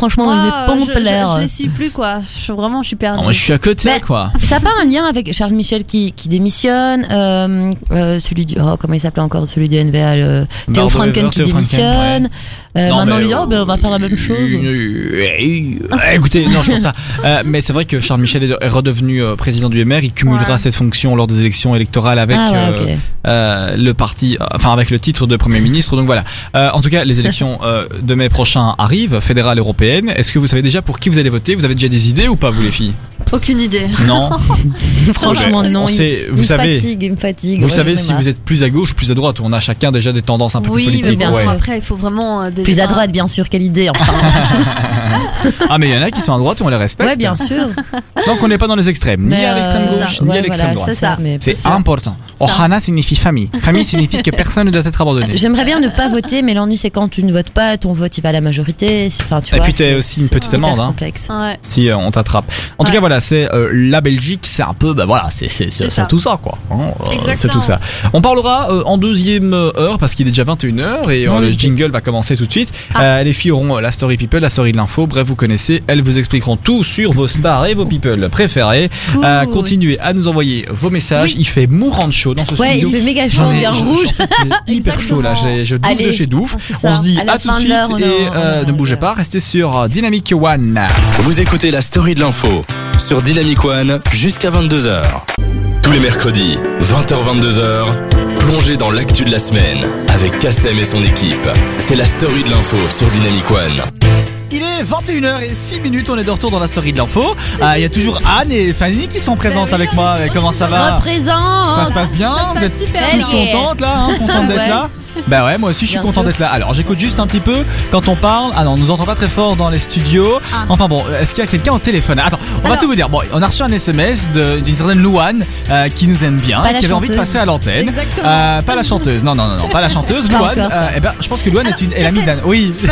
franchement, Moi, ne pas je, je, je les suis plus quoi. Je suis vraiment, je suis perdue. Moi, je suis à côté, Mais- quoi. Ça n'a pas un lien avec Charles Michel qui, qui démissionne, euh, euh, celui du, oh, comment il s'appelait encore, celui du NVA, le Théo Franken qui démissionne. Euh, Non, maintenant, mais, dit, oh, ben, on va faire la même chose. Euh, euh, Écoutez, non, je pense pas. Euh, mais c'est vrai que Charles Michel est est redevenu euh, président du MR. Il cumulera Ouais. cette fonction lors des élections électorales avec ah, ouais, euh, ok. euh, le parti, euh, enfin avec le titre de Premier ministre. Donc voilà. Euh, en tout cas, les élections euh, de mai prochain arrivent, fédérales, européennes. Est-ce que vous savez déjà pour qui vous allez voter? Vous avez déjà des idées ou pas, vous les filles? Aucune idée. Non. Franchement, non. Il, sait- il vous me savez, fatigue, il me fatigue. vous Ouais, savez si vous êtes plus à gauche ou plus à droite. On a chacun déjà des tendances un peu Oui, plus mais politiques. bien ouais. sûr. Après, il faut vraiment. euh, Plus à droite, bien sûr, quelle idée. Enfin, Ah mais il y en a qui sont à droite et on les respecte. ouais, bien sûr. Donc on n'est pas dans les extrêmes, ni Mais, à l'extrême euh, gauche, ça, ni à l'extrême voilà, droite. c'est ça. mais C'est sûr. important. Ohana signifie famille. Famille signifie que personne ne doit être abandonné. J'aimerais bien ne pas voter, mais l'ennui c'est quand tu ne votes pas, ton vote il va à la majorité. Enfin, tu Et vois, puis c'est- aussi une petite amende, hein. Si euh, on t'attrape. En tout cas voilà, c'est euh, la Belgique, c'est un peu, bah voilà, c'est c'est c'est- C'est c'est ça. tout ça quoi. hein, euh, c'est tout ça. On parlera euh, en deuxième heure parce qu'il est déjà 21h et euh, le jingle va commencer tout de suite. Ah. Euh, les filles auront euh, la story people, la story de l'info. Bref, vous connaissez. Elles vous expliqueront tout sur vos stars et vos people préférés. Cool. Euh, continuez à nous envoyer vos messages. Oui. Il fait mourant de chaud dans ce Ouais, il studio. fait méga chaud, ai- bien je- rouge. hyper chaud là. J'ai- Je douffe Allez. de chez Douf. Ah. On se dit À tout de suite on et on ne bougez pas. Restez sur Dynamic One. Vous écoutez la story de l'info sur Dynamic One jusqu'à 22h. Tous les mercredis, 20h-22h, plongez dans l'actu de la semaine avec Kassem et son équipe. C'est la story de l'info sur Dynamic One. Il est 21h06 minutes, on est de retour dans la story de l'info. Ah, Il y a toujours Anne et Fanny qui sont présentes oui, avec moi. Et Comment ça va Représente. Ça se passe bien Ça se Vous passe êtes super belle. bien. Yeah. contente là hein, Contente d'être Ouais. là Bah ouais, moi aussi je suis Bien content d'être là. Alors j'écoute juste un petit peu quand on parle. Ah non, on nous entend pas très fort dans les studios. Ah. Enfin bon, est-ce qu'il y a quelqu'un au téléphone? Attends, on va tout vous dire. Bon, on a reçu un SMS d'une certaine Louane euh, qui nous aime bien, qui avait envie de passer à l'antenne. Euh, pas la chanteuse, non, non, non, non, pas la chanteuse. Pas Louane, euh, eh ben, je pense que Louane est une. Elle a mis. Dan- Oui.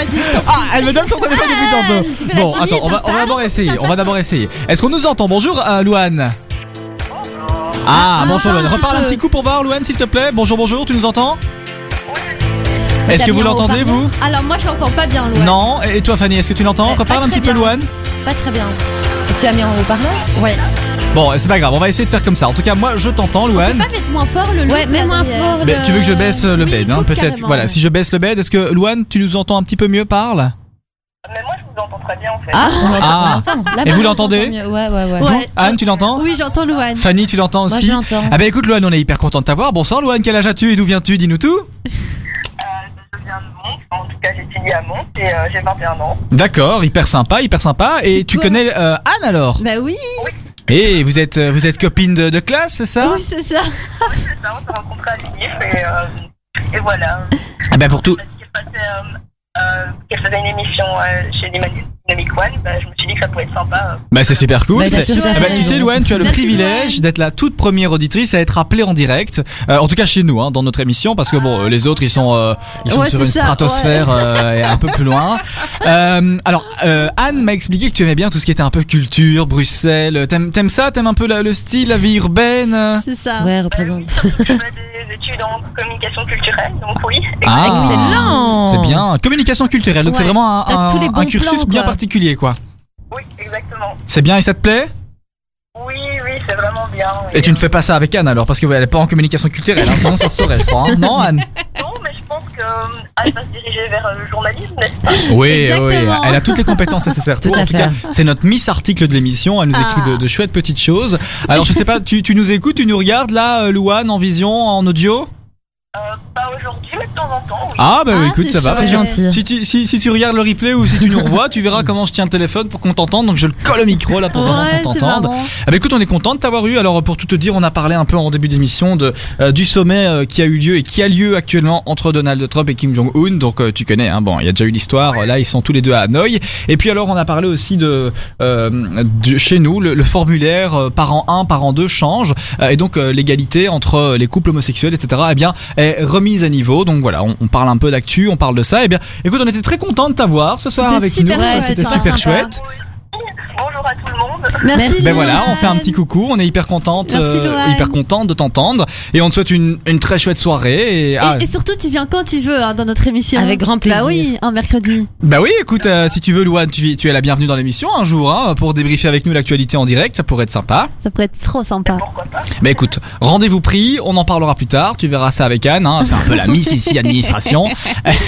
Ah, elle me donne son téléphone depuis Elle, tantôt. Bon, attends, on va, on va ça. d'abord essayer. On va d'abord essayer. Est-ce qu'on nous entend? Bonjour, euh, Louane. Ah, Ah, bonjour, Louane. Reparle un petit coup pour voir, Louane, s'il te plaît. Bonjour, bonjour, tu nous entends? Est-ce que vous l'entendez, vous Alors moi je l'entends pas bien Louane. Non. Et toi, Fanny, est-ce que tu l'entends Eh, pas Reparle un petit peu. Louane. Pas très bien. Tu as mis en haut-parleur Ouais. Bon, c'est pas grave, on va essayer de faire comme ça. En tout cas, moi, je t'entends, Louane. pas mettre moins fort le Ouais, mets moins fort. Mais tu veux que je baisse euh, le Oui, bed, hein, peut-être. Voilà, ouais. si je baisse le bed, est-ce que Louane, tu nous entends un petit peu mieux Parle. Mais moi, je vous entends très bien en fait. Ah. Ah. Là, Et vous l'entendez. Ouais, ouais, ouais. Vous. Anne, tu l'entends Oui, j'entends Louane. Fanny, tu l'entends Moi, aussi l'entends. Ah bah écoute Louane, on est hyper content de t'avoir. Bonsoir Louane, quel âge as-tu et d'où viens-tu? Dis-nous tout. Je viens de Mons, en tout cas j'étudie à Mons et euh, j'ai 21 ans. D'accord, hyper sympa, hyper sympa. Et tu quoi connais euh, Anne alors? Bah oui, Et vous êtes euh, vous êtes copine de, de classe, c'est ça? Oui c'est ça. C'est ça, on s'est rencontrés à l'UNIF et, euh, et voilà. Ah bah pour tout. Parce qu'elle passait, euh, qu'elle faisait une émission euh, chez Dynamic One, bah, je me suis dit que ça pourrait être sympa. euh. Bah c'est super cool. Bah, C'est- Ah fait bah, tu sais Louane, tu as le Merci, privilège Louane. d'être la toute première auditrice à être appelée en direct. Euh, en tout cas chez nous, hein, dans notre émission, parce que bon, euh, les autres ils sont euh, ils sont Ouais, sur une ça, stratosphère euh, et un peu plus loin. Euh, alors euh, Anne m'a expliqué que tu aimais bien tout ce qui était un peu culture, Bruxelles. T'aimes t'aimes ça? T'aimes un peu la- le style, la vie urbaine? Euh C'est ça. Ouais, Euh, représente. oui, surtout que je fais des études en communication culturelle, donc oui. Ah. Excellent. C'est bien. Communication culturelle, donc c'est vraiment un, cursus plans, bien particulier, quoi. Oui, exactement. C'est bien et ça te plaît? Oui, oui, c'est vraiment bien. Et tu ne fais pas ça avec Anne alors, parce qu'elle est pas en communication culturelle, hein, sinon ça se saurait, je crois. hein. Non, Anne? Non, mais je pense qu'elle va se diriger vers euh, le journalisme, n'est-ce pas? Oui, oui, elle a toutes les compétences nécessaires. Tout à en tout fait. cas, c'est notre Miss Article de l'émission. Elle nous écrit Ah. de, de chouettes petites choses. Alors, je sais pas, tu, tu nous écoutes, tu nous regardes là, euh, Louane, en vision, en audio? Euh, Pas aujourd'hui, mais de temps en temps, oui. Ah, bah Ah, écoute, c'est ça va. chouette. parce C'est que gentil. Si tu, si, si tu regardes le replay ou si tu nous revois, tu verras comment je tiens le téléphone pour qu'on t'entende. Donc, je le colle au micro là pour Ouais, vraiment qu'on t'entende. Ah bah écoute, on est content de t'avoir eu. Alors pour tout te dire, on a parlé un peu en début d'émission de euh, du sommet euh, qui a eu lieu et qui a lieu actuellement entre Donald Trump et Kim Jong Un. Donc euh, tu connais, hein, bon, il y a déjà eu l'histoire. Là, ils sont tous les deux à Hanoï. Et puis alors, on a parlé aussi de, euh, de chez nous, le, le formulaire euh, parent 1, parent 2 change Euh, et donc euh, l'égalité entre les couples homosexuels, etc. Eh bien, est remise à niveau. Donc voilà, on, on parle un peu d'actu, on parle de ça. Eh bien, écoute, on était très content de t'avoir ce soir avec super nous. C'était super chouette. Bonjour à tout le monde. Merci. Ben voilà, on fait un petit coucou, on est hyper contente, Merci, euh, Louane. hyper contente de t'entendre et on te souhaite une, une très chouette soirée. Et, Et, ah, et surtout, tu viens quand tu veux hein, dans notre émission. Avec grand plaisir. Bah oui, un mercredi. Bah oui, écoute, euh, si tu veux, Louane, tu, tu es la bienvenue dans l'émission un jour hein, pour débriefer avec nous l'actualité en direct, ça pourrait être sympa. Ça pourrait être trop sympa. Pas Bah écoute, rendez-vous pris, on en parlera plus tard, tu verras ça avec Anne, hein, c'est un peu la Miss ici administration,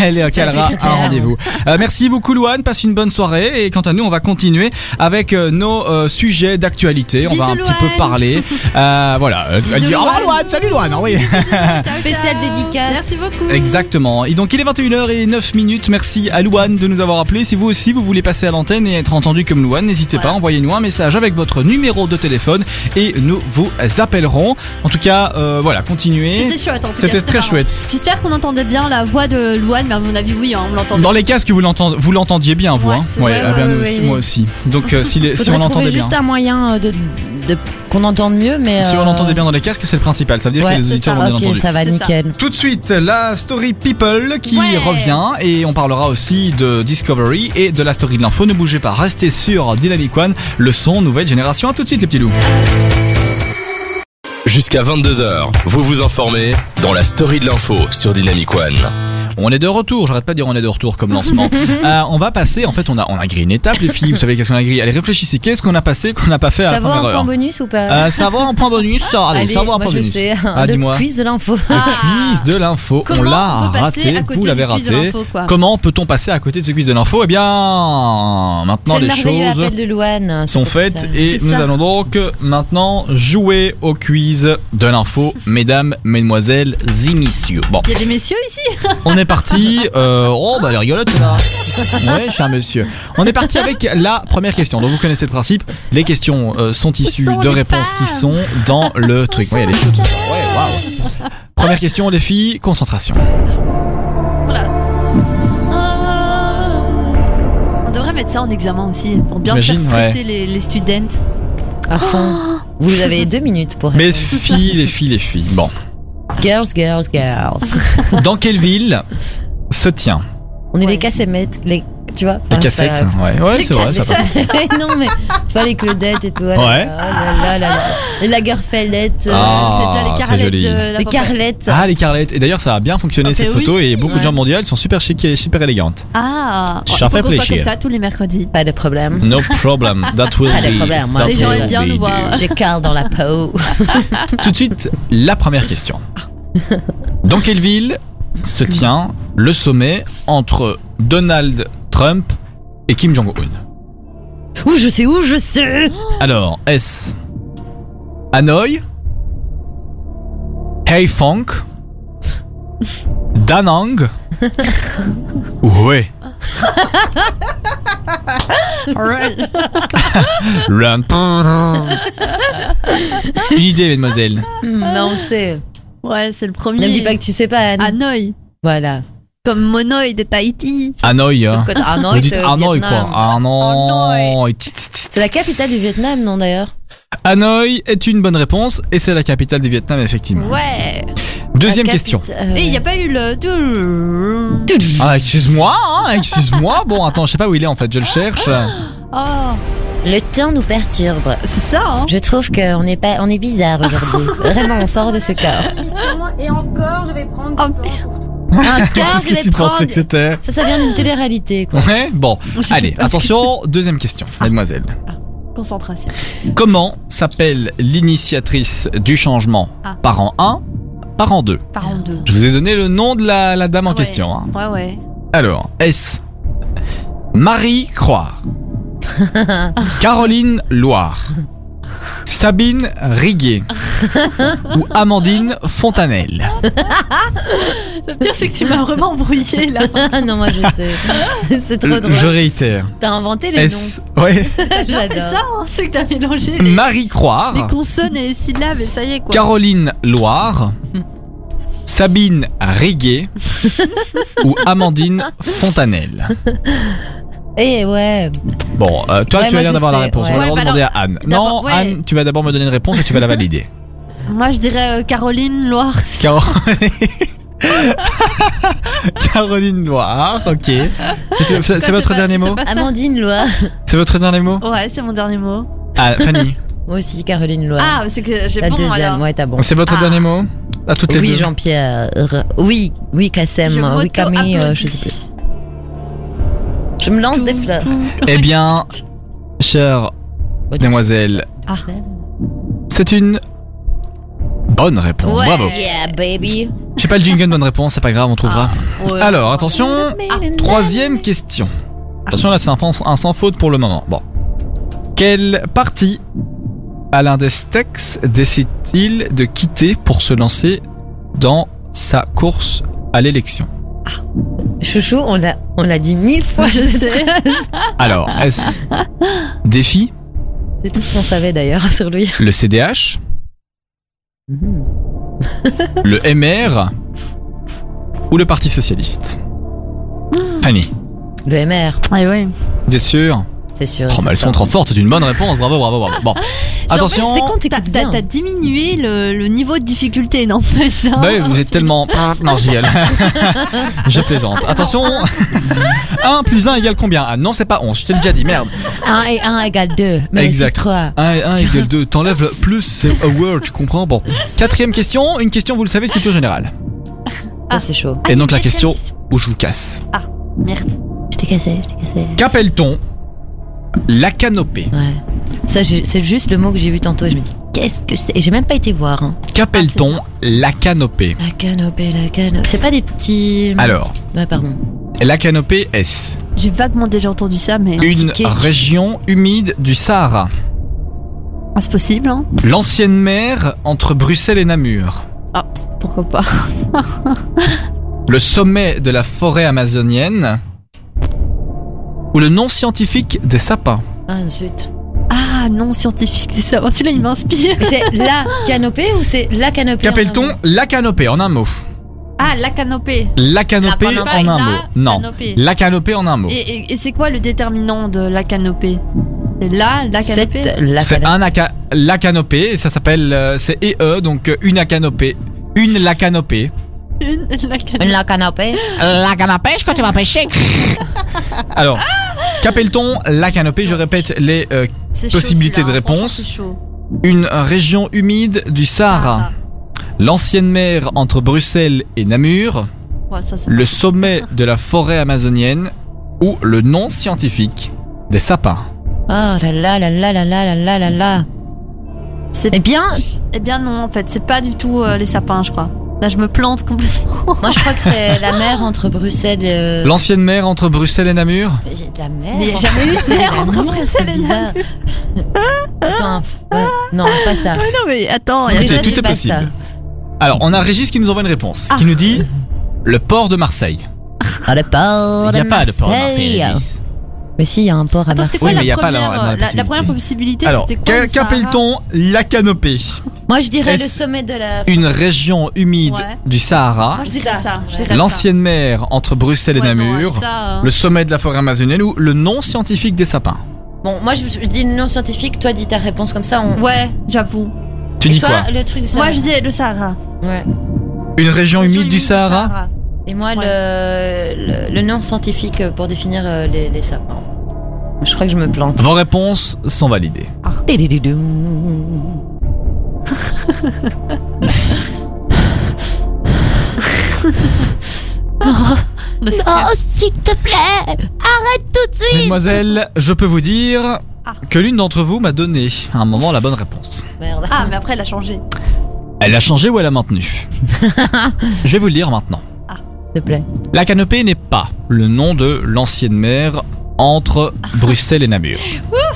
elle euh, calera un rendez-vous. Euh, merci beaucoup Louane, passe une bonne soirée et quant à nous, on va continuer avec euh, nos euh, sujets d'actualité, on va un petit peu parler. Euh, voilà, elle dit au revoir Louane. Louane, salut Louane, ah oui. Spécial dédicace. Merci beaucoup. Exactement. Et donc il est 21h09 minutes. Merci à Louane de nous avoir appelé. Si vous aussi vous voulez passer à l'antenne et être entendu comme Louane, n'hésitez pas, envoyez-nous un message avec votre numéro de téléphone et nous vous appellerons. En tout cas, euh, voilà, continuez. C'était chouette en tout cas. C'était très marrant. chouette. J'espère qu'on entendait bien la voix de Louane, mais à mon avis, oui, hein, on l'entendait. Dans les casques, vous l'entendez, vous l'entendiez bien, vous. Ouais, hein c'est ça, ah ben, ouais, ouais, ouais. moi aussi. Donc euh, si, les- si Faudrait on l'entendait bien. juste un moyen euh, de, de qu'on entende mieux, mais. Si on euh, l'entendait bien dans les casques, c'est le principal. Ça veut dire ouais, que les auditeurs ça. l'ont bien Ok, entendu. ça va ça. nickel. Tout de suite, la story people qui Ouais. revient et on parlera aussi de Discovery et de la story de l'info. Ne bougez pas, restez sur Dynamic One, le son nouvelle génération. À tout de suite les petits loups. Jusqu'à 22h, vous vous informez dans la story de l'info sur Dynamic One. On est de retour, j'arrête pas de dire on est de retour comme lancement. Euh, on va passer, en fait on a, on a grillé une étape les filles, vous savez qu'est-ce qu'on a grillé Allez réfléchissez, qu'est-ce qu'on a passé qu'on n'a pas fait à la Savoir première un point bonus ou pas? Euh, Savoir un point bonus, ça, allez, Allez, savoir un moi point je bonus. sais. Ah, dis-moi. quiz de l'info. Ah. Quiz de l'info, on l'a raté, vous l'avez raté. Comment peut-on passer à côté de ce quiz de l'info? Eh bien, maintenant les choses de Louane. c'est sont faites ça. et nous ça. allons donc maintenant jouer au quiz de l'info, mesdames, mesdemoiselles et messieurs. Bon, Il y a des messieurs ici? On est parti. Euh, oh, bah, les rigolotes, là. Ouais, cher monsieur. On est parti avec la première question. Donc, vous connaissez le principe. Les questions euh, sont issues sont de réponses qui sont dans le truc. Ouais, il y a des choses. Ouais, waouh. Première question, les filles, concentration. On devrait mettre ça en examen aussi, pour bien T'imagines, faire stresser les, les students. À fond. Vous avez deux minutes pour Mes répondre. filles, les filles, les filles. Bon. Girls, girls, girls. Dans quelle ville se tient On est Ouais. les cassemettes, les. Tu vois les cassettes ça- Ouais, ouais, c'est vrai, ça non mais tu vois les Claudettes et tout. oh là Ouais. là, oh là là là là. Les Lagerfeldettes, euh, Ah, C'est déjà les c'est carlettes joli. de la les. Carlettes. Ah, les carlettes. Et d'ailleurs, ça a bien fonctionné Ah, cette bah photo et beaucoup de gens mondiaux elles sont super chic et super élégantes. Ah, faut fait plaisir. comme ça tous les mercredis. Pas de problème. No problem. That will Pas de be. problème, les gens will aiment bien be nous voir. J'ai Carl dans la peau. Tout de suite, la première question. Dans quelle ville se tient le sommet entre Donald Trump et Kim Jong-un Où je sais où je sais. Alors, est-ce Hanoï Haiphong Da Nang Ouais. Run. Une idée, mademoiselle. Non, on sait. Ouais, c'est le premier. Ne me dis pas que tu sais pas, Anne. Hanoï, Voilà. Comme Monoï de Tahiti. Hanoï. hein. Sauf que Hanoï, Vous dites Hanoï, quoi. Ah. Hanoï. C'est la capitale du Vietnam, non d'ailleurs Hanoï est une bonne réponse et c'est la capitale du Vietnam, effectivement. Ouais. Deuxième question. euh, Et il n'y a pas eu le. Ah, excuse-moi, hein, excuse-moi. Bon, attends, je sais pas où il est en fait, je le cherche. Oh, Le temps nous perturbe. c'est ça, hein. Je trouve qu'on est pas, on est bizarre aujourd'hui. Vraiment, on sort de ce corps. Et encore, je vais prendre Oh, Un quart, vais tu prendre. pensais que c'était Ça, ça vient d'une télé-réalité, quoi. Ouais, bon. Je Allez, attention, deuxième question, mademoiselle. Concentration. Comment s'appelle l'initiatrice du changement Ah. Parent 1, parent 2 Par en deux. Je vous ai donné le nom de la, la dame en Ouais. question. hein. Ouais, ouais. Alors, est-ce Marie Croire Caroline Loire Sabine Riguet ou Amandine Fontanelle Le pire, c'est que tu m'as vraiment embrouillé là. Ah non, moi je sais. C'est trop drôle. Je réitère. T'as inventé les noms. Ouais. C'est ça, J'adore. hein, c'est que t'as mélangé les, Marie Croire les consonnes et les syllabes et ça y est quoi. Caroline Loire, Sabine Riguet ou Amandine Fontanelle. Eh ouais. Bon, euh, toi Ouais, tu as l'air d'avoir la réponse. ouais. On va d'abord Ouais, bah demander à Anne. Non. Anne, tu vas d'abord me donner une réponse et tu vas la valider. Moi, je dirais euh, Caroline Loire. Caro- Caroline Loire, ok. Et C'est votre pas- dernier mot Amandine Loire. C'est votre dernier mot Ouais, c'est mon dernier mot. Ah, Fanny, Moi aussi, Caroline Loire. Ah, c'est que j'ai la bon deuxième, alors. ouais, t'as bon. c'est votre Ah. dernier mot À toutes les Oui. Jean-Pierre. Oui, oui, Kassem. Je Oui, Camille, euh, je sais plus. Je me lance des fleurs. Eh bien, chère demoiselle, Ah. c'est une bonne réponse. Ouais. Bravo. Yeah, baby. J'ai pas le jingle bonne réponse, c'est pas grave, on trouvera. Ouais. Alors, attention, troisième question. Attention, là, c'est un, un sans faute pour le moment. Bon. Quelle partie Alain Destex décide-t-il de quitter pour se lancer dans sa course à l'élection? Chouchou, on l'a, on l'a dit mille fois. Je cette sais. phrase. Alors, est-ce défi, C'est tout ce qu'on savait d'ailleurs sur lui. le CDH, Mhm. le MR ou le Parti Socialiste? Fanny, Le MR, Ah vous êtes sûr? C'est sûr. Oh, mais elles sont trop fortes, c'est une bonne réponse, bravo, bravo, bravo. Bon, attention. C'est quand T'as, t'as diminué le, le niveau de difficulté, n'empêche. hein. Bah oui, vous êtes tellement. Non, j'y ai. Je plaisante. Attention 1 plus 1 égale combien? Ah non, c'est pas 11, je t'ai déjà dit, merde. 1 et 1 égale 2. Mais Exact. aussi 3. 1 et 1 égale 2. T'enlèves le plus, c'est a word, tu comprends? Bon. Quatrième question, une question, vous le savez, de culture générale. Ça, c'est chaud. Et donc la quatrième question question. où je vous casse. Merde. Je t'ai cassé, je t'ai cassé. Qu'appelle-t-on la canopée Ouais. Ça, c'est juste le mot que j'ai vu tantôt et je me dis, qu'est-ce que c'est? Et j'ai même pas été voir. hein. Qu'appelle-t-on la canopée? La canopée, la canopée. C'est pas des petits. Alors, Ouais, pardon. la canopée est J'ai vaguement déjà entendu ça, mais. une région humide du Sahara. Ah, c'est possible, hein. L'ancienne mer entre Bruxelles et Namur. Pourquoi pas. Le sommet de la forêt amazonienne. Ou le nom scientifique des sapins. Ah, zut. Ah, non scientifique, c'est ça. Celui-là, il m'inspire. C'est la canopée ou c'est la canopée Qu'appelle-t-on la canopée en un mot Ah, la canopée. La canopée La canopée. en un La mot. Non. canopée. La canopée en un mot. Et, et- et c'est quoi le déterminant de la canopée? C'est la, la canopée? C'est la C'est canopée. un aca- la canopée et ça s'appelle euh, c'est EE donc euh, une canopée. Une la canopée. Une, la canopée. La canopée. La canopée, quand tu vas pêcher. Alors, qu'appelle-t-on la canopée Je répète les euh, C'est chaud, possibilités celui-là, de hein. Franchement, réponse. c'est chaud. une région humide du Sahara, l'ancienne mer entre Bruxelles et Namur, Ouais, ça, c'est le sommet de la forêt amazonienne ou le nom scientifique des sapins. Oh là là là là là là là là là là. C'est Eh bien, Eh bien non, en fait, c'est pas du tout euh, les sapins, je crois. Là, je me plante complètement. moi je crois que c'est la mer entre Bruxelles et. euh, L'ancienne mer entre Bruxelles et Namur Il y a de la mer. Mais il y a jamais eu C'est mer entre Bruxelles et bizarre. Attends, ouais. non, pas ça. Mais non, mais attends, il y a Déjà, tout est pas possible. ça. Alors, on a Régis qui nous envoie une réponse, Ah. qui nous dit le port de Marseille. Ah, le port Il n'y a de pas de port de Marseille. Marseille. Régis. Mais si, il y a un port à Attends, c'était Marseille. quoi Oui, mais la, y a pas la- première, la euh, la, la possibilité. première possibilité Alors, C'était quoi Sahara qu'appelle-t-on la canopée Moi je dirais le Est-ce sommet de la. Une région humide Ouais. du Sahara, Moi, je dirais Ça, je l'ancienne mer entre Bruxelles et ça. Ouais, non, Namur, ça, euh, le sommet de la forêt amazonienne ou le nom scientifique des sapins. Bon, moi je, je dis le nom scientifique, toi dis ta réponse comme ça. On... Ouais, j'avoue. Tu Et dis toi, quoi le truc du Moi, Sahara. je disais le Sahara. Ouais. Une région humide du Sahara Et moi, Ouais. le, le, le nom scientifique pour définir euh, les, les sapins. Je crois que je me plante. Vos réponses sont validées. Stress. Oh, s'il te plaît, arrête tout de suite. Mesdemoiselles, je peux vous dire Ah. que l'une d'entre vous m'a donné à un moment la bonne réponse. Merde. Ah, mais après, elle a changé. Elle a changé ou elle a maintenu? Je vais vous le dire maintenant. S'il te plaît. La canopée n'est pas le nom de l'ancienne mer entre Bruxelles et Namur.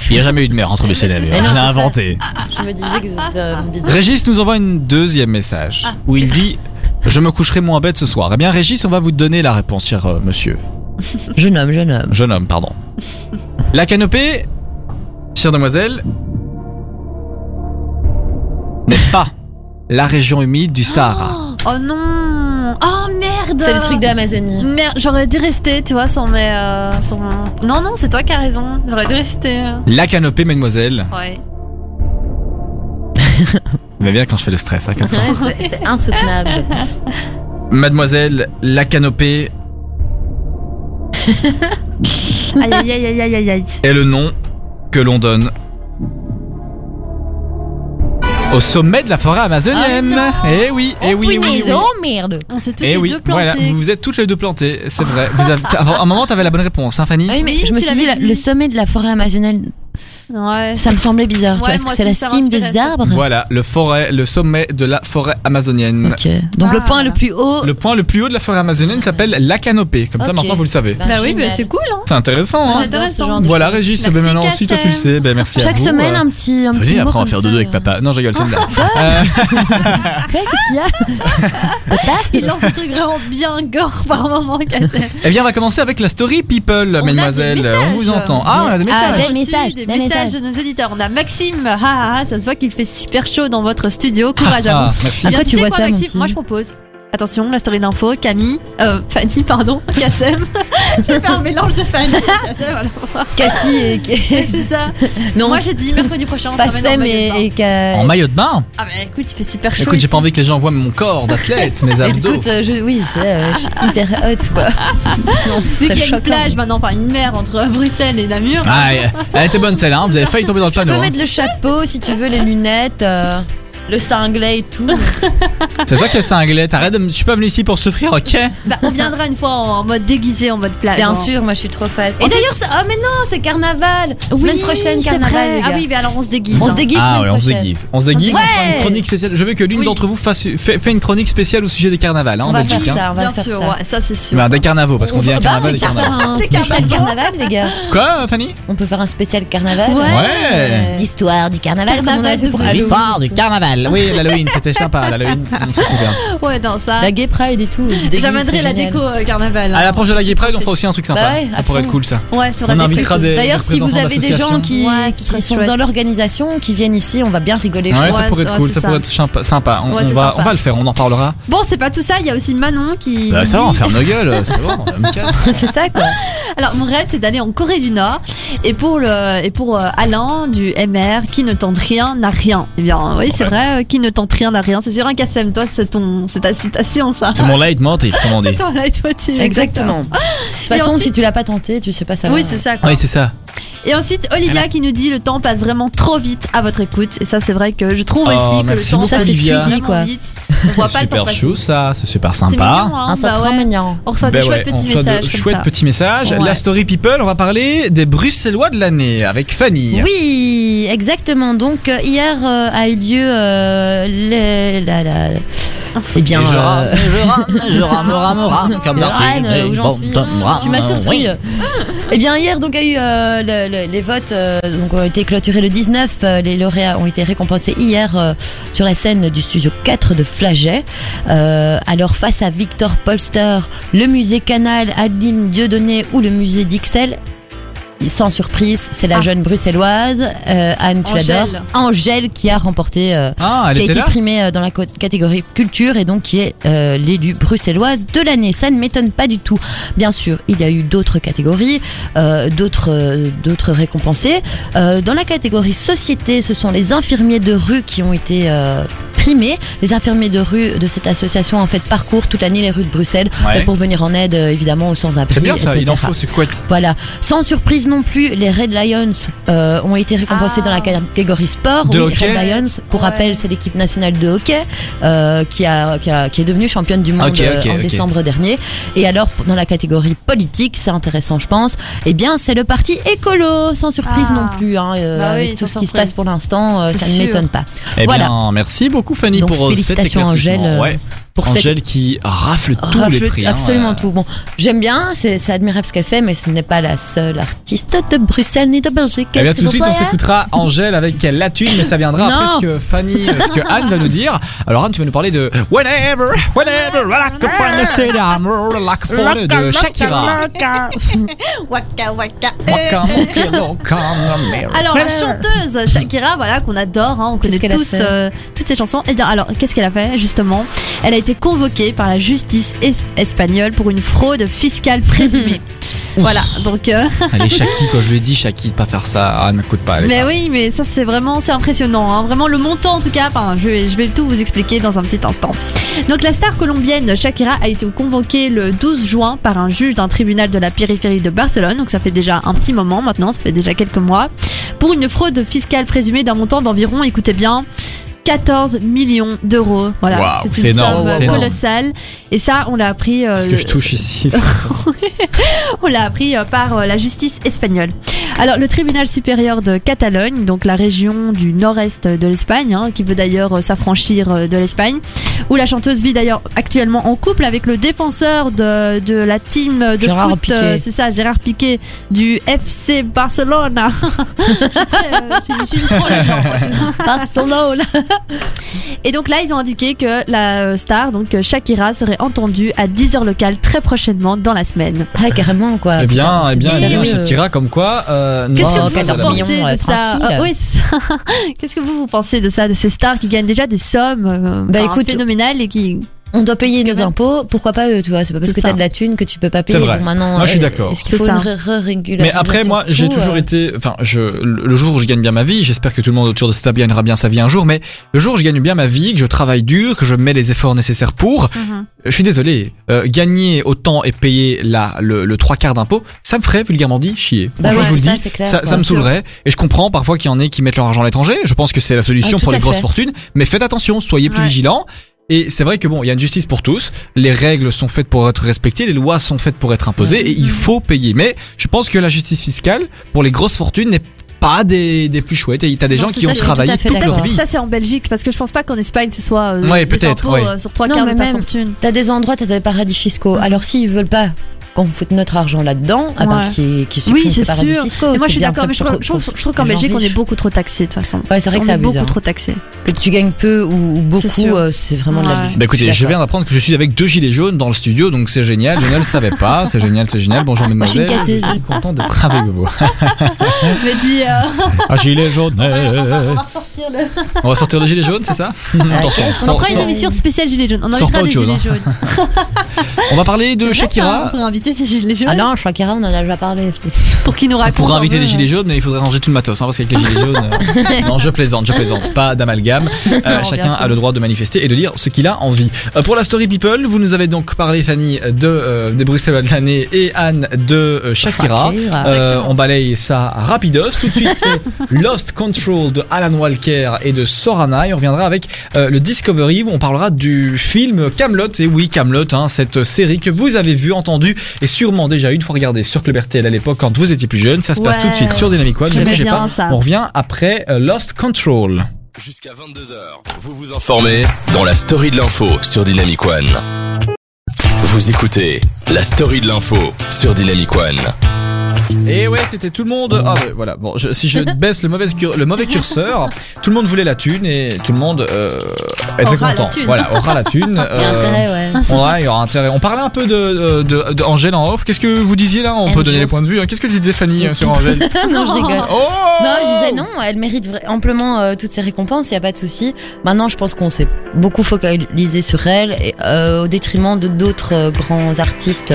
Il n'y a jamais eu de mer entre Bruxelles et Mais Namur. non, Je l'ai inventé. Je me disais que c'était une bidon. Régis nous envoie une deuxième message Ah. où il dit Je me coucherai moins bête ce soir. Eh bien, Régis, on va vous donner la réponse, cher euh, monsieur. Jeune homme, jeune homme. Jeune homme, pardon. La canopée, chère demoiselle, n'est pas la région humide du Sahara. Oh non Oh merde C'est le truc de l'Amazonie. Merde, j'aurais dû rester, tu vois, sans mes. euh, sans... Non, non, c'est toi qui as raison. J'aurais dû rester. La canopée, mademoiselle. Ouais. Mais bien quand je fais le stress, hein, comme ça. Ouais, c'est- c'est insoutenable. Mademoiselle, la canopée Aïe aïe aïe aïe aïe aïe aïe. est le nom que l'on donne Au sommet de la forêt amazonienne. Eh oui, eh oui, oui, oui. Oh merde On s'est toutes Eh les oui, deux plantées. voilà, vous vous êtes toutes les deux plantées, c'est vrai. Vous avez- à un moment, t'avais la bonne réponse, hein, Fanny Oui, mais Oui, je me suis dit, l'avais la- dit. le sommet de la forêt amazonienne, Ouais. ça me semblait bizarre. tu vois, Est-ce que c'est la cime des arbres? Voilà, le forêt, le sommet de la forêt amazonienne. Ok. Donc Ah, le point le plus haut. Le point le plus haut de la forêt amazonienne s'appelle la canopée. Comme ça, Ok. maintenant, vous le savez. Bah, Bah oui, mais génial. c'est cool, hein. C'est intéressant, C'est hein intéressant. ce genre de Voilà, choses. Régis, Merci, ben maintenant aussi, toi tu le sais. Ben merci à Chaque vous. semaine, euh. un petit, un Vas-y, petit mot après on va comme faire ça. dodo avec papa. Non, je rigole, c'est une blague. Euh, Qu'est-ce qu'il y a? Il lance des trucs vraiment bien gore par moment, Kassem. Eh bien, on va commencer avec la story people, a des mademoiselle. On vous entend. Ah, on a des Ah, messages. des reçu messages, des des messages messages. de nos éditeurs. On a Maxime, ah, ah, ah, ça se voit qu'il fait super chaud dans votre studio. Courage à Ah, vous. merci. À Eh bien, tu tu sais vois quoi, ça, mon Maxime Moi, je propose. Attention, la story d'info, Camille, euh, Fanny, pardon, Kassem. je vais faire un mélange de Fanny et Kassem, voilà. Cassie et. Et c'est ça. Non, Moi, j'ai dit mercredi prochain, on se ramène en Passem maillot de bain. et. En maillot de bain Ah, bah écoute, il fait super chaud. Écoute, j'ai ici. pas envie que les gens voient mon corps d'athlète, mes abdos. Écoute, euh, je, oui, c'est, euh, je suis hyper hot, quoi. Non, Vu qu'il y a une plage maintenant, enfin une mer entre Bruxelles et Namur. Ah, elle- elle était bonne celle-là, hein. vous avez failli tomber dans le Tu peux hein. mettre le chapeau si tu veux, les lunettes, euh, le cinglet et tout. C'est toi qui as cinglé, t'arrêtes de me. Je suis pas venu ici pour souffrir, ok? Bah, on viendra une fois en mode déguisé, en mode plage. Bien sûr, moi je suis trop fan. Et d'ailleurs, c'est- oh mais non, c'est carnaval. Oui, Semaine prochaine, c'est carnaval, vrai. les gars. Ah oui, mais alors on se déguise. On se hein. déguise Ah semaine ouais, on se prochaine. déguise. On se déguise, on Ouais. fera une chronique spéciale. Je veux que l'une Oui. d'entre vous fasse, fait, fait une chronique spéciale au sujet des carnavals, hein, On en va Belgique. faire hein. ça, on va Bien faire sûr, ça. ouais, ça c'est sûr. Bah, des carnavaux, parce qu'on On dit un va- carnaval des on peut faire carnavals. un spécial carnaval, les gars. Quoi, Fanny? On peut faire un spécial carnaval. Ouais. Ouais. L'histoire du carnaval, comme on Carnaval avait fait de pour. Halloween. L'histoire du carnaval. Oui, l'Halloween, c'était sympa, l'Halloween. Ouais, non, ça. La gay pride et tout. J'amènerai la déco euh, carnaval. À l'approche de la Gay Pride, on fera aussi un truc sympa. Bah ouais, ça pourrait fond. être cool, ça. Ouais, c'est vrai. On invitera très des- D'ailleurs, si vous avez des gens qui, Ouais, sont chouette. dans l'organisation, qui viennent ici, on va bien rigoler. je Ouais, ça Ouais, pourrait être cool, ça pourrait être sympa. sympa. On, va, sympa. on va le faire, on en parlera. Bon, c'est pas tout ça, il y a aussi Manon qui. Bah, ça va, on ferme nos gueules, c'est bon, on me casse. c'est ça, quoi. Alors, mon rêve, c'est d'aller en Corée du Nord. Et pour, le, et pour euh, Alain du MR, qui ne tente rien n'a rien. Eh bien, oui, c'est Ouais. Vrai, euh, qui ne tente rien n'a rien. C'est sur un Kassem, toi, c'est ton, c'est ta citation, ça. C'est mon leitmotiv, comme on dit. Tu- Exactement. De toute façon, ensuite- si tu l'as pas tenté, tu sais pas ça. Oui, va. c'est ça. Quoi. Oui, c'est ça. Et ensuite, Olivia qui nous dit le temps passe vraiment trop vite à votre écoute. Et ça, c'est vrai que je trouve Oh, aussi que le temps passe vraiment quoi. vite. On voit pas le temps Super passer. chou, ça, c'est super C'est sympa. mignon, hein, Ah, bah ouais. mignon. On reçoit des Ben chouettes ouais, petits messages comme chouettes ça. petits messages. Ouais. La story people, on va parler des Bruxellois de l'année avec Fanny. Oui, exactement. Donc euh, hier euh, a eu lieu euh, les- la, la- eh bien, Et je euh, rame, je rame, je rame, rame, rame, comme le d'habitude. Rennes, euh, où j'en Bon, suis. tom, rame, Tu m'as surpris. oui. Eh bien, hier, donc, a eu euh, le- le- les votes euh, donc, ont été clôturés le 19. euh, les lauréats ont été récompensés hier euh, sur la scène du studio 4 de Flaget. Euh, alors, face à Victor Polster, le musée Canal, Adeline Dieudonné ou le musée d'Ixelles, sans surprise, c'est la Ah. jeune bruxelloise, euh, Anne, tu Angèle. l'adores, Angèle, qui a remporté euh, Ah, qui a été primée euh, dans la catégorie culture et donc qui est euh, l'élue bruxelloise de l'année. Ça ne m'étonne pas du tout. Bien sûr, il y a eu d'autres catégories, euh, d'autres euh, d'autres récompensés. Euh, dans la catégorie société, ce sont les infirmiers de rue qui ont été euh, primés. Les infirmiers de rue de cette association en fait parcourent toute l'année les rues de Bruxelles Ouais. pour venir en aide évidemment aux sans-abri. C'est bien ça, etc. il en faut, c'est quoi Voilà. Sans surprise non plus, les Red Lions euh, ont été récompensés Ah. dans la catégorie sport. De oui, hockey Red Lions, pour Ouais. rappel, c'est l'équipe nationale de hockey euh, qui, a, qui, a- qui est devenue championne du monde euh, en décembre dernier. Et alors, dans la catégorie politique, c'est intéressant, je pense. Eh bien, c'est le parti écolo, sans surprise Ah. non plus. Hein, euh, Bah oui, avec tout sans ce qui se passe pour l'instant, euh, ça ne m'étonne pas. Eh Voilà. bien, merci beaucoup Fanny Donc, pour euh, cet félicitations. Angèle, euh, Ouais. Pour cette Angèle qui rafle tous Rafle les prix. hein, absolument tout. Bon, j'aime bien, c'est admirable ce qu'elle fait, mais ce n'est pas la seule artiste de Bruxelles ni de Belgique. Eh bien, tout de suite, on s'écoutera Angèle avec la thune, mais ça viendra après ce que Fanny, euh, ce que Anne va nous dire. Alors, Anne, tu vas nous parler de Whenever, Whenever, like a city, I'm like a fun de Shakira. Waka waka. Waka, waka, waka, America. Alors la chanteuse Shakira, voilà qu'on adore, hein, on connaît tous euh, toutes ses chansons. Et bien alors qu'est-ce qu'elle a fait justement? Elle a été convoquée par la justice es- espagnole pour une fraude fiscale présumée. voilà donc. euh, Allez, Shaki, quand je lui ai dit Shaki de pas faire ça, ah, elle m'écoute pas. elle mais pas- oui, mais ça c'est vraiment c'est impressionnant, hein. vraiment le montant en tout cas. Enfin, je vais, je vais tout vous expliquer dans un petit instant. Donc la star colombienne Shakira a été convoquée le 12 juin par un juge d'un tribunal de la périphérie de Barcelone. Donc ça fait déjà un petit moment maintenant, ça fait déjà quelques mois, pour une fraude fiscale présumée d'un montant d'environ, écoutez bien. 14 millions d'euros. Voilà, c'est une énorme, somme énorme. colossale. Et ça, on l'a appris. euh, Qu'est-ce que je touche ici on l'a appris euh, par euh, la justice espagnole. Alors, le tribunal supérieur de Catalogne, donc la région du nord-est de l'Espagne, hein, qui veut d'ailleurs euh, s'affranchir euh, de l'Espagne, où la chanteuse vit d'ailleurs actuellement en couple avec le défenseur de, de la team de Gérard foot, euh, c'est ça, Gérard Piqué, du FC ça. Barcelone. Et donc là, ils ont indiqué que la star, donc Shakira, serait entendue à 10h locales très prochainement dans la semaine. Ah, carrément, quoi. Eh bien, eh bien, c'est eh bien, sérieux. Shakira, comme quoi. Euh, Qu'est-ce non, que vous, 14 vous millions, pensez euh, de ça. Ah, Oui, ça. Qu'est-ce que vous, vous pensez de ça, de ces stars qui gagnent déjà des sommes euh, Bah, écoute, phénoménales et qui... On doit payer nos impôts, pourquoi pas eux, tu vois, c'est pas parce que t'as de la thune que tu peux pas payer. C'est vrai. Maintenant, Moi, je suis euh, d'accord. Mais après, moi, j'ai toujours euh, été. Enfin, je, le le jour où je gagne bien ma vie, j'espère que tout le monde autour de cette table gagnera bien sa vie un jour, mais le jour où je gagne bien ma vie, que je travaille dur, que je mets les efforts nécessaires pour, je suis désolé, euh, gagner autant et payer là le, le trois quarts d'impôt, ça me ferait vulgairement dit chier. Bah ouais, je vous le ça, dis, c'est clair. ça, ça me saoulerait. Et je comprends parfois qu'il y en ait qui mettent leur argent à l'étranger. Je pense que c'est la solution Ah, pour les grosses fortunes. Mais faites attention, soyez plus Ouais. vigilants. Et c'est vrai que bon, il y a une justice pour tous. Les règles sont faites pour être respectées, les lois sont faites pour être imposées, et il faut payer. Mais je pense que la justice fiscale pour les grosses fortunes n'est pas des, des plus chouettes. Et t'as des Non, gens qui ça, ont travaillé tout toute Ça, leur c'est- vie. ça, c'est en Belgique, parce que je pense pas qu'en Espagne, ce soit euh, Ouais, des peut-être, impôts ouais. euh, sur trois quarts mais de ta même- fortune. T'as des endroits, t'as des paradis fiscaux. Alors s'ils veulent pas qu'on foute notre argent là-dedans, ah ben qui qui Oui, suppriment c'est ces paradis sûr. fiscaux. Et moi, c'est je suis d'accord, mais je trouve, je trouve- pour je trouve qu'en Belgique, on est beaucoup trop taxé, de toute façon. Ouais, c'est vrai que on c'est est beaucoup hein. trop taxé. Que tu gagnes peu ou, ou beaucoup, euh, c'est vraiment de l'abus. Bah écoutez, je viens d'apprendre que je suis avec deux gilets jaunes dans le studio, donc c'est génial. Je ne le savais pas. C'est génial, c'est génial. Bonjour Moi, je suis content d'être avec vous. Mais dis, euh, Un gilet jaune. on va sortir le. On va sortir le gilet jaune, c'est ça Attention. qu'est-ce qu'on On fera une émission spéciale Gilets jaunes. On invitera des Gilets jaunes. On va parler de C'est Shakira. Pour inviter des Gilets jaunes. Ah non, Shakira, on en a déjà parlé. Pour qu'ils nous racontent. Pour inviter des euh, gilets jaunes, mais il faudrait ranger tout le matos, hein, parce qu'avec les gilets jaunes. euh, non, je plaisante, je plaisante. Pas d'amalgame. Euh, Non, chacun bien a le droit de manifester et de dire ce qu'il a envie. Euh, pour la story people, vous nous avez donc parlé, Fanny, de euh, des Bruxellois de l'année et Anne de euh, Shakira. Euh, on balaye ça rapidos. Tout de suite, c'est Lost Control de Alan Walker et de Sorana. Et on reviendra avec euh, le Discovery où on parlera du film Camelot. Et oui, Camelot, hein, cette série que vous avez vue, entendue et sûrement déjà une fois regardée sur Club RTL à l'époque quand vous étiez plus jeune. Ça se passe Ouais. tout de suite sur Dynamic One. Ne bougez pas. ça. On revient après euh, Lost Control. Jusqu'à 22h, vous vous informez dans la story de l'info sur Dynamic One. Vous écoutez la story de l'info sur Dynamic One. Et ouais, c'était tout le monde. Ah ouais, voilà. Bon, je- si je baisse le mauvais, cur- le mauvais curseur, tout le monde voulait la thune et tout le monde euh, était Aura la content. thune. Voilà, aura la thune. Il y a euh, intérêt, ouais. Ouais, il y aura intérêt. On parlait un peu de, de, de, de Angèle en off. Qu'est-ce que vous disiez là? On peut donner les points de vue. hein. Qu'est-ce que tu disais Fanny euh, sur Angèle? Non, je rigole. Oh Non, je disais non, elle mérite amplement euh, toutes ses récompenses, il y a pas de souci. Maintenant, je pense qu'on s'est beaucoup focalisé sur elle et, euh, au détriment de d'autres euh, grands artistes.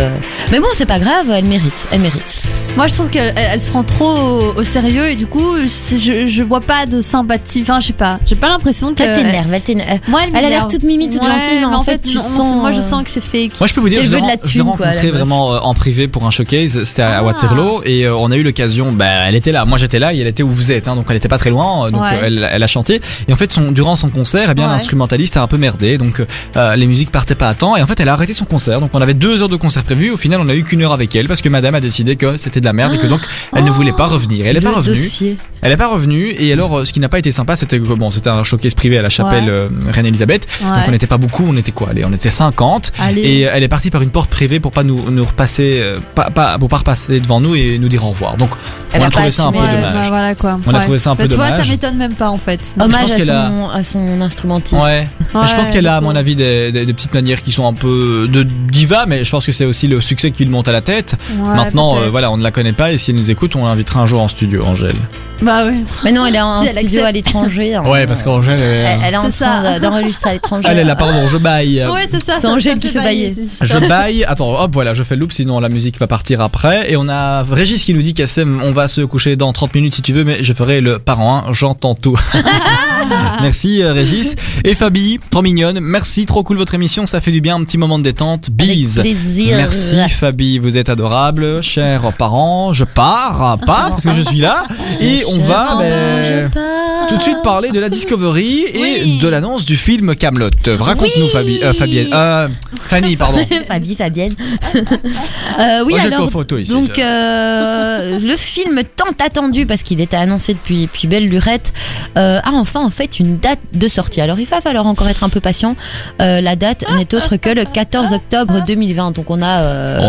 Mais bon, c'est pas grave, elle mérite, elle mérite. Moi, je trouve qu'elle elle se prend trop au, au sérieux et du coup, je, je vois pas de sympathie. Enfin, je sais pas. J'ai pas l'impression que. Elle t'énerve, elle t'énerve. Moi, Elle a l'air toute mimi, toute Ouais, gentille, mais en fait, tu non, sens, Moi, je euh, sens que c'est fake. Moi, je peux vous dire, je l'ai rencontrée vraiment euh, en privé pour un showcase. C'était à Ah. Waterloo et euh, on a eu l'occasion. Bah, elle était là. Moi, j'étais là et elle était où vous êtes. Hein, donc, elle était pas très loin. euh, Donc, Ouais. euh, elle, elle a chanté. Et en fait, son, durant son concert, eh bien, Ouais. l'instrumentaliste a un peu merdé. Donc, euh, les musiques partaient pas à temps. Et en fait, elle a arrêté son concert. Donc, on avait deux heures de concert prévu. Au final, on a eu qu'une heure avec elle parce que Madame a décidé que c'était de la merde et que donc elle ne voulait pas revenir. Elle est pas revenue. dossier. Elle est pas revenue et alors euh, ce qui n'a pas été sympa c'était que bon c'était un showcase privé à la chapelle Ouais. euh, Reine Elisabeth donc on n'était pas beaucoup on était quoi? Allez on était 50 Allez. et euh, elle est partie par une porte privée pour pas nous, nous repasser euh, pas, pas pour pas repasser devant nous et nous dire au revoir donc Elle on a trouvé ça un peu Ouais, dommage bah, voilà quoi. On a trouvé ça un peu Bah, tu vois, dommage. ça m'étonne même pas en fait. Hommage à a- son, à son instrumentiste. ouais Ouais, je pense qu'elle a à mon avis des, des, des petites manières qui sont un peu de diva mais je pense que c'est aussi le succès qui lui monte à la tête Ouais, maintenant euh, voilà on ne la connaît pas et si elle nous écoute on l'invitera un jour en studio Angèle Bah oui. Mais non, elle est en Si, elle studio accepte. à l'étranger. hein. ouais parce qu'Angèle elle, Elle, elle est en C'est ça. train de- d'enregistrer à l'étranger. elle est là pardon je baille Ouais, c'est ça. c'est ça- Angèle me qui fait bailler. Je baille. Attends, hop, voilà, je fais le loop, sinon la musique va partir après. Et on a Régis qui nous dit qu'Assem, on va se coucher dans 30 minutes si tu veux, mais je ferai le parent, hein, j'entends tout. Merci euh, Régis. Et Fabi, trop mignonne. Merci, trop cool votre émission, ça fait du bien, un petit moment de détente. Avec Bise. plaisir. Merci Fabi, vous êtes adorable, chers parents. Je pars, pas parce que je suis là, et on va. Ben, tout de suite parler de la Discovery et Oui. de l'annonce du film Camelot. Raconte-nous, Oui. Fabi, euh, Fabienne, euh, Fanny, pardon. Fabi, Fabienne. Euh, oui, j'ai alors. photo ici. Donc euh, le film tant attendu parce qu'il était annoncé depuis depuis belle lurette a enfin en fait une date de sortie. Alors il va falloir encore être un peu patient. La date n'est autre que le 14 octobre 2020. Donc on a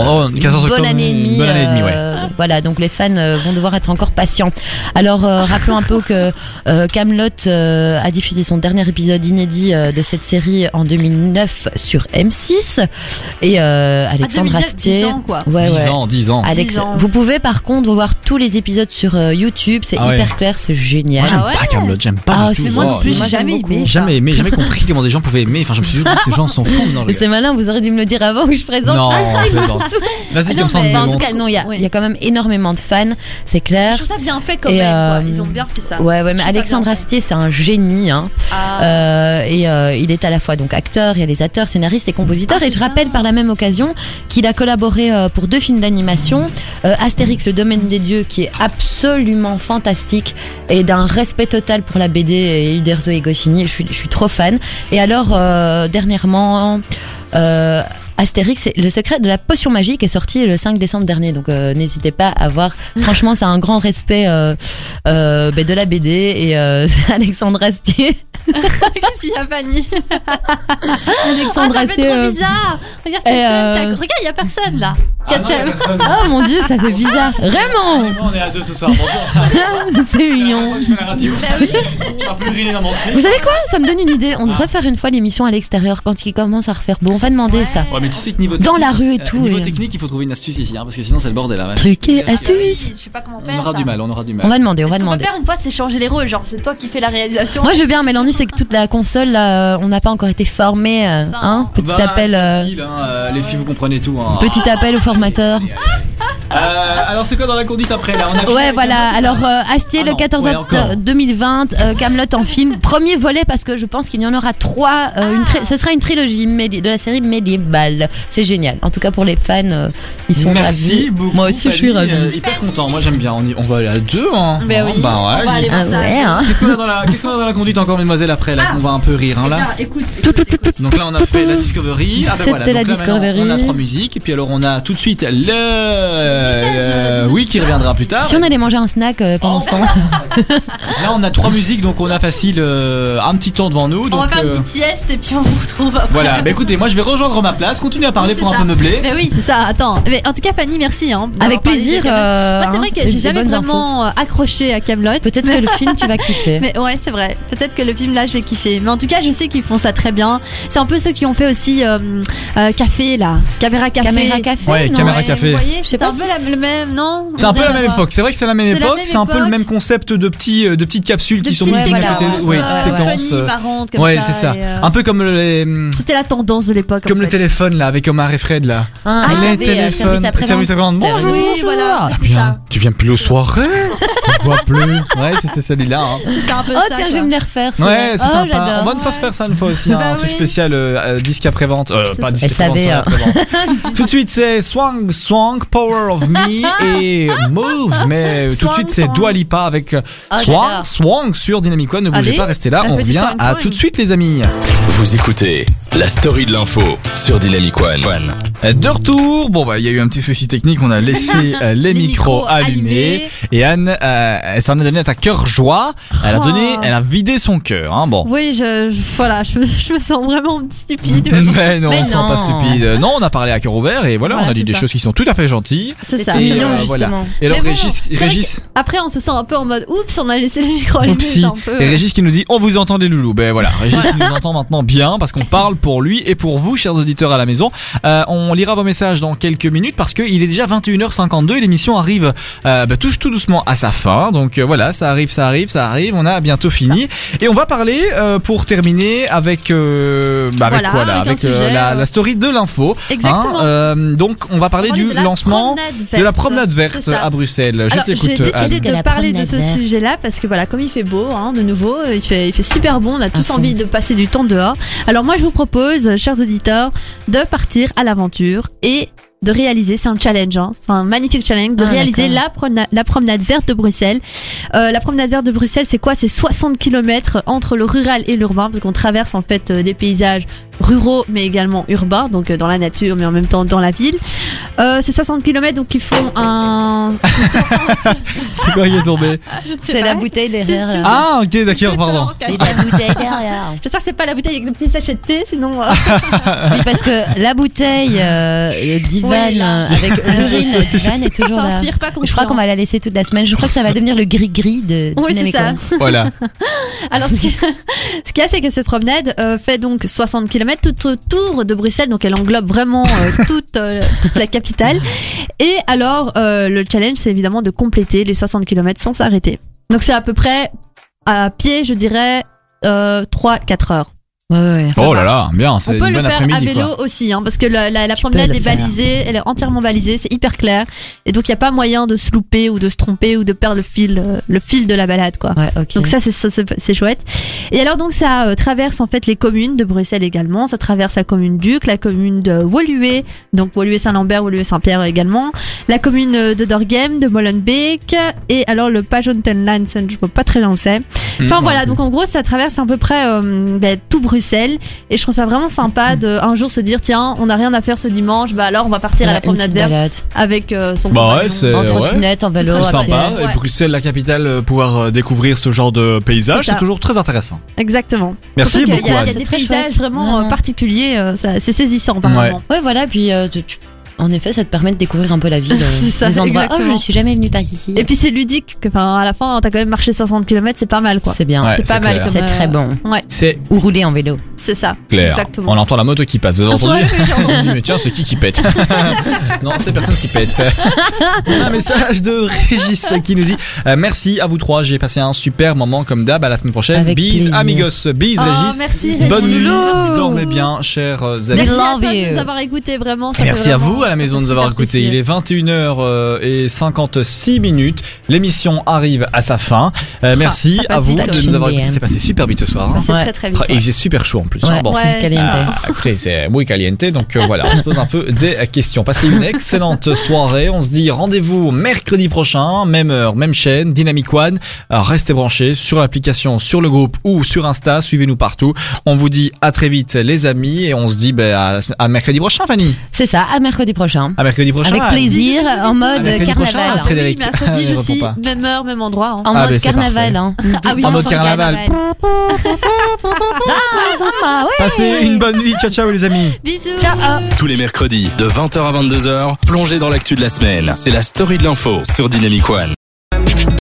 Oh, une 14 bonne octobre, année et demie. bonne année et demie, ouais. Voilà, donc les fans euh, vont devoir être encore patients. Alors euh, rappelons un peu que euh, Camelot a diffusé son dernier épisode inédit euh, de cette série en 2009 sur M6 et euh, Ah, Alexandre 2009, 10 Astier. ans, quoi. Ouais, 10 ouais. ans, 10 ans. Alex, 10 ans. vous pouvez par contre voir tous les épisodes sur euh, YouTube, c'est Ah ouais. hyper clair, c'est génial. Moi, j'aime Ah ouais pas Camelot, j'aime pas Ah, du tout. c'est moi Oh, j'ai jamais aimé. Jamais aimé, jamais compris comment des gens pouvaient aimer. Enfin, je me suis dit que ces gens sont fous. C'est malin, vous aurez dû me le dire avant que je présente. non, je plaisante. Vas-y, Ah comme ça, en tout cas, non, il y a quand même énormément de fans, c'est clair. Je trouve ça bien fait quand Et, même. euh, Ils ont bien fait ça. Ouais, ouais, mais Alexandre. Astier, c'est un génie, hein. Ah. Euh, et euh, il est à la fois donc acteur, réalisateur, scénariste et compositeur. Ah, et je ça. rappelle par la même occasion qu'il a collaboré pour deux films d'animation, Astérix, le domaine des dieux, qui est absolument fantastique et d'un respect total pour la BD et Uderzo et Goscinny. Je suis, je suis trop fan. Et alors dernièrement. Euh, Astérix, c'est le secret de la potion magique est sorti le 5 décembre dernier, donc euh, n'hésitez pas à voir. Franchement, c'est un grand respect euh, euh, ben, de la BD et euh, c'est Alexandre Astier. Qu'est-ce qu'il y a, Fanny? Ah, Alexandre ça fait trop bizarre Regarde, euh, il y a personne là. Ah non, y a Kassem. personne. Oh mon dieu, ça fait bizarre. Vraiment, On est à deux ce soir. Bonjour. c'est mignon. Je fais la radio. Bah oui. Je vais un peu uriner dans mon slip. Vous savez quoi? Ça me donne une idée. On devrait faire une fois l'émission à l'extérieur quand il commence à refaire beau. On va demander ça. Ouais, mais tu sais que niveau Dans la rue et euh, tout. Niveau et- technique, il faut trouver une astuce ici, hein, parce que sinon c'est le bordel. Truc et astuce. Je sais pas comment On aura ça. du mal, on aura du mal. On va demander, on va Ce qu'on peut demander. faire une fois, c'est changer les rôles. Genre, c'est toi qui fais la réalisation. Moi je veux bien, mais l'ennui c'est que toute la console, là, euh, on n'a pas encore été formé. euh, hein Petit Bah, appel, c'est euh, facile, hein, euh, les filles, vous comprenez tout. Hein. petit appel au formateur. Euh, alors, c'est quoi dans la conduite après là? On a Ouais, voilà. Alors euh, Astier Ah le non, 14 ouais, octobre encore. 2020, euh, Camelot en film, premier volet parce que je pense qu'il y en aura trois. euh, une tri- ce sera une trilogie de la série médiévale. C'est génial. En tout cas pour les fans, euh, ils sont Merci ravis. beaucoup. Moi aussi je suis euh, hyper content. Moi j'aime bien. On, y- on va aller à deux. Hein. Ben oui. Bah On ouais. va aller Ah ça. ouais, hein. Qu'est-ce qu'on a dans la Qu'est-ce qu'on a dans la conduite encore, mesdemoiselle Après là, Ah. qu'on va un peu rire hein, là? Regarde, écoute, écoute, écoute. Donc là, on a fait la Discovery. Ah ben C'était voilà. la là, Discovery. On a trois musiques. Et puis alors, on a tout de suite le. Euh, oui, qui reviendra plus tard. Si on allait manger un snack euh, pendant ce temps. Là, on a trois musiques, donc on a facile euh, un petit temps devant nous. On va faire une euh, petite sieste et puis on vous retrouve après. voilà. Bah écoutez, moi, je vais rejoindre ma place, continuer à parler Oui, pour un peu meubler. Mais oui, c'est ça. Attends. Mais en tout cas, Fanny, merci. Hein, Avec plaisir. Euh, Moi, c'est vrai que j'ai jamais infos. vraiment euh, accroché à Camelot. Peut-être que le film tu vas kiffer. Mais ouais, c'est vrai. Peut-être que le film là, je vais kiffer. Mais en tout cas, je sais qu'ils font ça très bien. C'est un peu ceux qui ont fait aussi euh, euh, Café là, Caméra Café. Caméra café. Ouais, non Caméra Ouais, Café. Vous voyez, Je sais pas si la- c'est- le même, non? C'est un peu la même époque. C'est vrai que c'est la même époque. C'est un peu le même concept de petits, euh, de petites capsules qui sont mises à côté. Oui, petites séquences. euh, Ouais, c'est ça. euh, Un peu comme les. hum, C'était la tendance de l'époque. Comme le téléphone là avec Omar et Fred là. Ah, les téléphones. service après Service après-vente. Bonjour. Oui, voilà. tu viens plus aux soirées Je vois plus. Ouais, c'était celui-là. hein. C'est un peu Oh tiens, je vais me les refaire. Ouais, c'est Oh, sympa. On va une fois se faire ça une fois aussi, hein, Bah un truc spécial disque après-vente. Pas disque après-vente. hein. après-vente. Tout de suite, c'est Swang, Swang, Power of Me et Moves. Mais tout de suite, c'est swang. Dua Lipa avec Ah, Swang. Swang sur Dynamic One. Ne bougez Allez, pas, restez là. On revient swang, à tout de suite, les amis. Vous écoutez la story de l'info sur Dynamic One. Euh, De retour, bon bah il y a eu un petit souci technique, on a laissé euh, les, Les micros micros allumés. allumés. Et Anne, euh, elle s'en est donné à cœur joie. Elle a Oh. donné, elle a vidé son cœur. Hein, bon. Oui, je, je- voilà, je, me- je me sens vraiment stupide. mais non, Mais on sent pas stupide. Non, on a parlé à cœur ouvert et voilà, Voilà, on a dit des ça. choses qui sont tout à fait gentilles. C'est ça. Mignon, euh, justement. Et alors bon, Régis, Régis, Après, on se sent un peu en mode oups, on a laissé le micro allumé. Peu. Et Régis qui nous dit on vous entend les loulous. Ben voilà, Régis nous entend maintenant bien parce qu'on parle pour lui et pour vous, chers auditeurs à la maison. Euh, on lira vos messages dans quelques minutes parce qu'il est déjà 21h52 et l'émission arrive euh, bah, touche tout doucement à sa fin. Donc euh, voilà, ça arrive, ça arrive, ça arrive. On a bientôt fini et on va parler euh, pour terminer avec euh, bah, avec Voilà, quoi là avec un Avec euh, sujet, la, euh, la story de l'info. hein. Exactement. Euh, donc on va parler On du lancement promenade de la promenade verte à Bruxelles. Je Alors, j'ai t'écoute. Décidé de parler de ce sujet-là parce que voilà, comme il fait beau, hein, de nouveau, il fait, il fait super bon, on a tous envie de passer du temps dehors. Alors moi, je vous propose, chers auditeurs, de partir à l'aventure et de réaliser, c'est un challenge, hein, c'est un magnifique challenge de Ah, réaliser d'accord. la, promena- la promenade verte de Bruxelles. Euh, la promenade verte de Bruxelles, c'est quoi? C'est 60 km entre le rural et l'urbain, parce qu'on traverse en fait euh, des paysages ruraux, mais également urbains, donc euh, dans la nature, mais en même temps dans la ville. Euh, c'est 60 km, donc ils font un... C'est quoi qui est tombé C'est la bouteille derrière. Tu- tu- là. Ah, ok, d'accord, pardon. C'est la bouteille derrière. J'espère que c'est pas la bouteille avec le petit sachet de thé, sinon... euh, Oui, parce que la bouteille euh, d'Ivan Oui, avec l'urine d'Ivan est toujours ça là. pas Je crois qu'on va la laisser toute la semaine. Je crois que ça va devenir le gris-gris de Oui, c'est ça. Voilà. Alors, ce qui- ce qu'il y a, c'est que cette promenade euh, fait donc 60 km tout autour de Bruxelles, donc elle englobe vraiment euh, toute, euh, toute la capitale. Et alors, euh, le challenge, c'est évidemment de compléter les 60 km sans s'arrêter. Donc, c'est à peu près à pied, je dirais, euh, 3-4 heures. Ouais, ouais. Oh là là, bien, On c'est peut une le bonne faire à après-midi. vélo quoi. aussi, hein, parce que la, la, la Tu promenade peux le est faire. balisée, elle est entièrement balisée, c'est hyper clair. Et donc, il n'y a pas moyen de se louper ou de se tromper ou de perdre le fil, euh, le fil de la balade, quoi. Ouais, ok. Donc ça c'est ça, c'est c'est chouette. Et alors donc ça euh, traverse en fait les communes de Bruxelles également, ça traverse la commune d'Uc, la commune de Woluwe, donc Woluwe-Saint-Lambert, Woluwe-Saint-Pierre également, la commune euh, de Dorgem, de Molenbeek et alors le Pajontenlansen, je vois pas très bien où c'est. Enfin Mmh, voilà, donc en gros ça traverse à peu près euh, ben, tout Bruxelles et je trouve ça vraiment sympa de un jour se dire tiens, on n'a rien à faire ce dimanche, bah alors on va partir à la promenade verte balade. avec euh, son Bah ouais, c'est- En ouais. trottinette, en vélo, C'est C'est sympa. Ouais. Et Bruxelles, la capitale, euh, pouvoir euh, découvrir ce genre de paysage, C'est ça. c'est toujours très intéressant. Exactement. Merci Surtout qu'il beaucoup. y a, il y a Anne. C'est des très paysages chouette. vraiment euh, ouais. particuliers, euh, ça- c'est saisissant par Ouais. moment. Ouais, voilà, puis euh, tu- tu- en effet, ça te permet de découvrir un peu la ville. euh, C'est ça, les endroits. Oh, je ne suis jamais venue par ici. Et puis c'est ludique, que, enfin, à la fin, t'as quand même marché 60 km, c'est pas mal quoi. c'est bien. Ouais, c'est pas c'est mal clair. comme. C'est euh, très bon. C'est Ou rouler en vélo. C'est ça. clair. Exactement. On entend la moto qui passe. Vous avez entendu Ouais, oui, j'ai entendu. On dit, mais tiens, c'est qui qui pète Non, c'est personne qui pète. un message de Régis qui nous dit euh, Merci à vous trois, j'ai passé un super moment comme d'hab. À la semaine prochaine. Avec plaisir. amigos. Bis, Oh, Régis. merci Régis. Bonne nuit. Merci Dormez bien, chers euh, amis. Merci à toi de you. nous avoir écoutés vraiment. ça Merci à vous à la maison de nous avoir écoutés. Il est 21h56 minutes. L'émission arrive à sa fin. Euh, merci à vous de nous avoir écoutés. C'est passé super vite ce soir. hein. Bah, très très vite. Ah, Il faisait super chaud plus. hein. Ouais, Bon, c'est Ouais, caliente. ça. Ah, Après, c'est muy caliente, donc euh, voilà, on se pose un peu des questions. Passez une excellente soirée. On se dit rendez-vous mercredi prochain, même heure, même chaîne, Dynamic One. Alors, restez branchés sur l'application, sur le groupe ou sur Insta. Suivez-nous partout. On vous dit à très vite, les amis, et on se dit ben, à, mercredi prochain, Fanny. C'est ça, à mercredi prochain. À mercredi prochain. Avec plaisir, en mode prochain, carnaval. Ah oui, mercredi, je suis pas. même heure, même endroit. hein. En Ah, mode ben, carnaval. Hein. Ah oui, En mode carnaval. Ah, ouais. Passez une bonne nuit. Ciao, ciao, les amis. Bisous. Tous les mercredis de 20h à 22h, plongez dans l'actu de la semaine. C'est la story de l'info sur Dynamic One.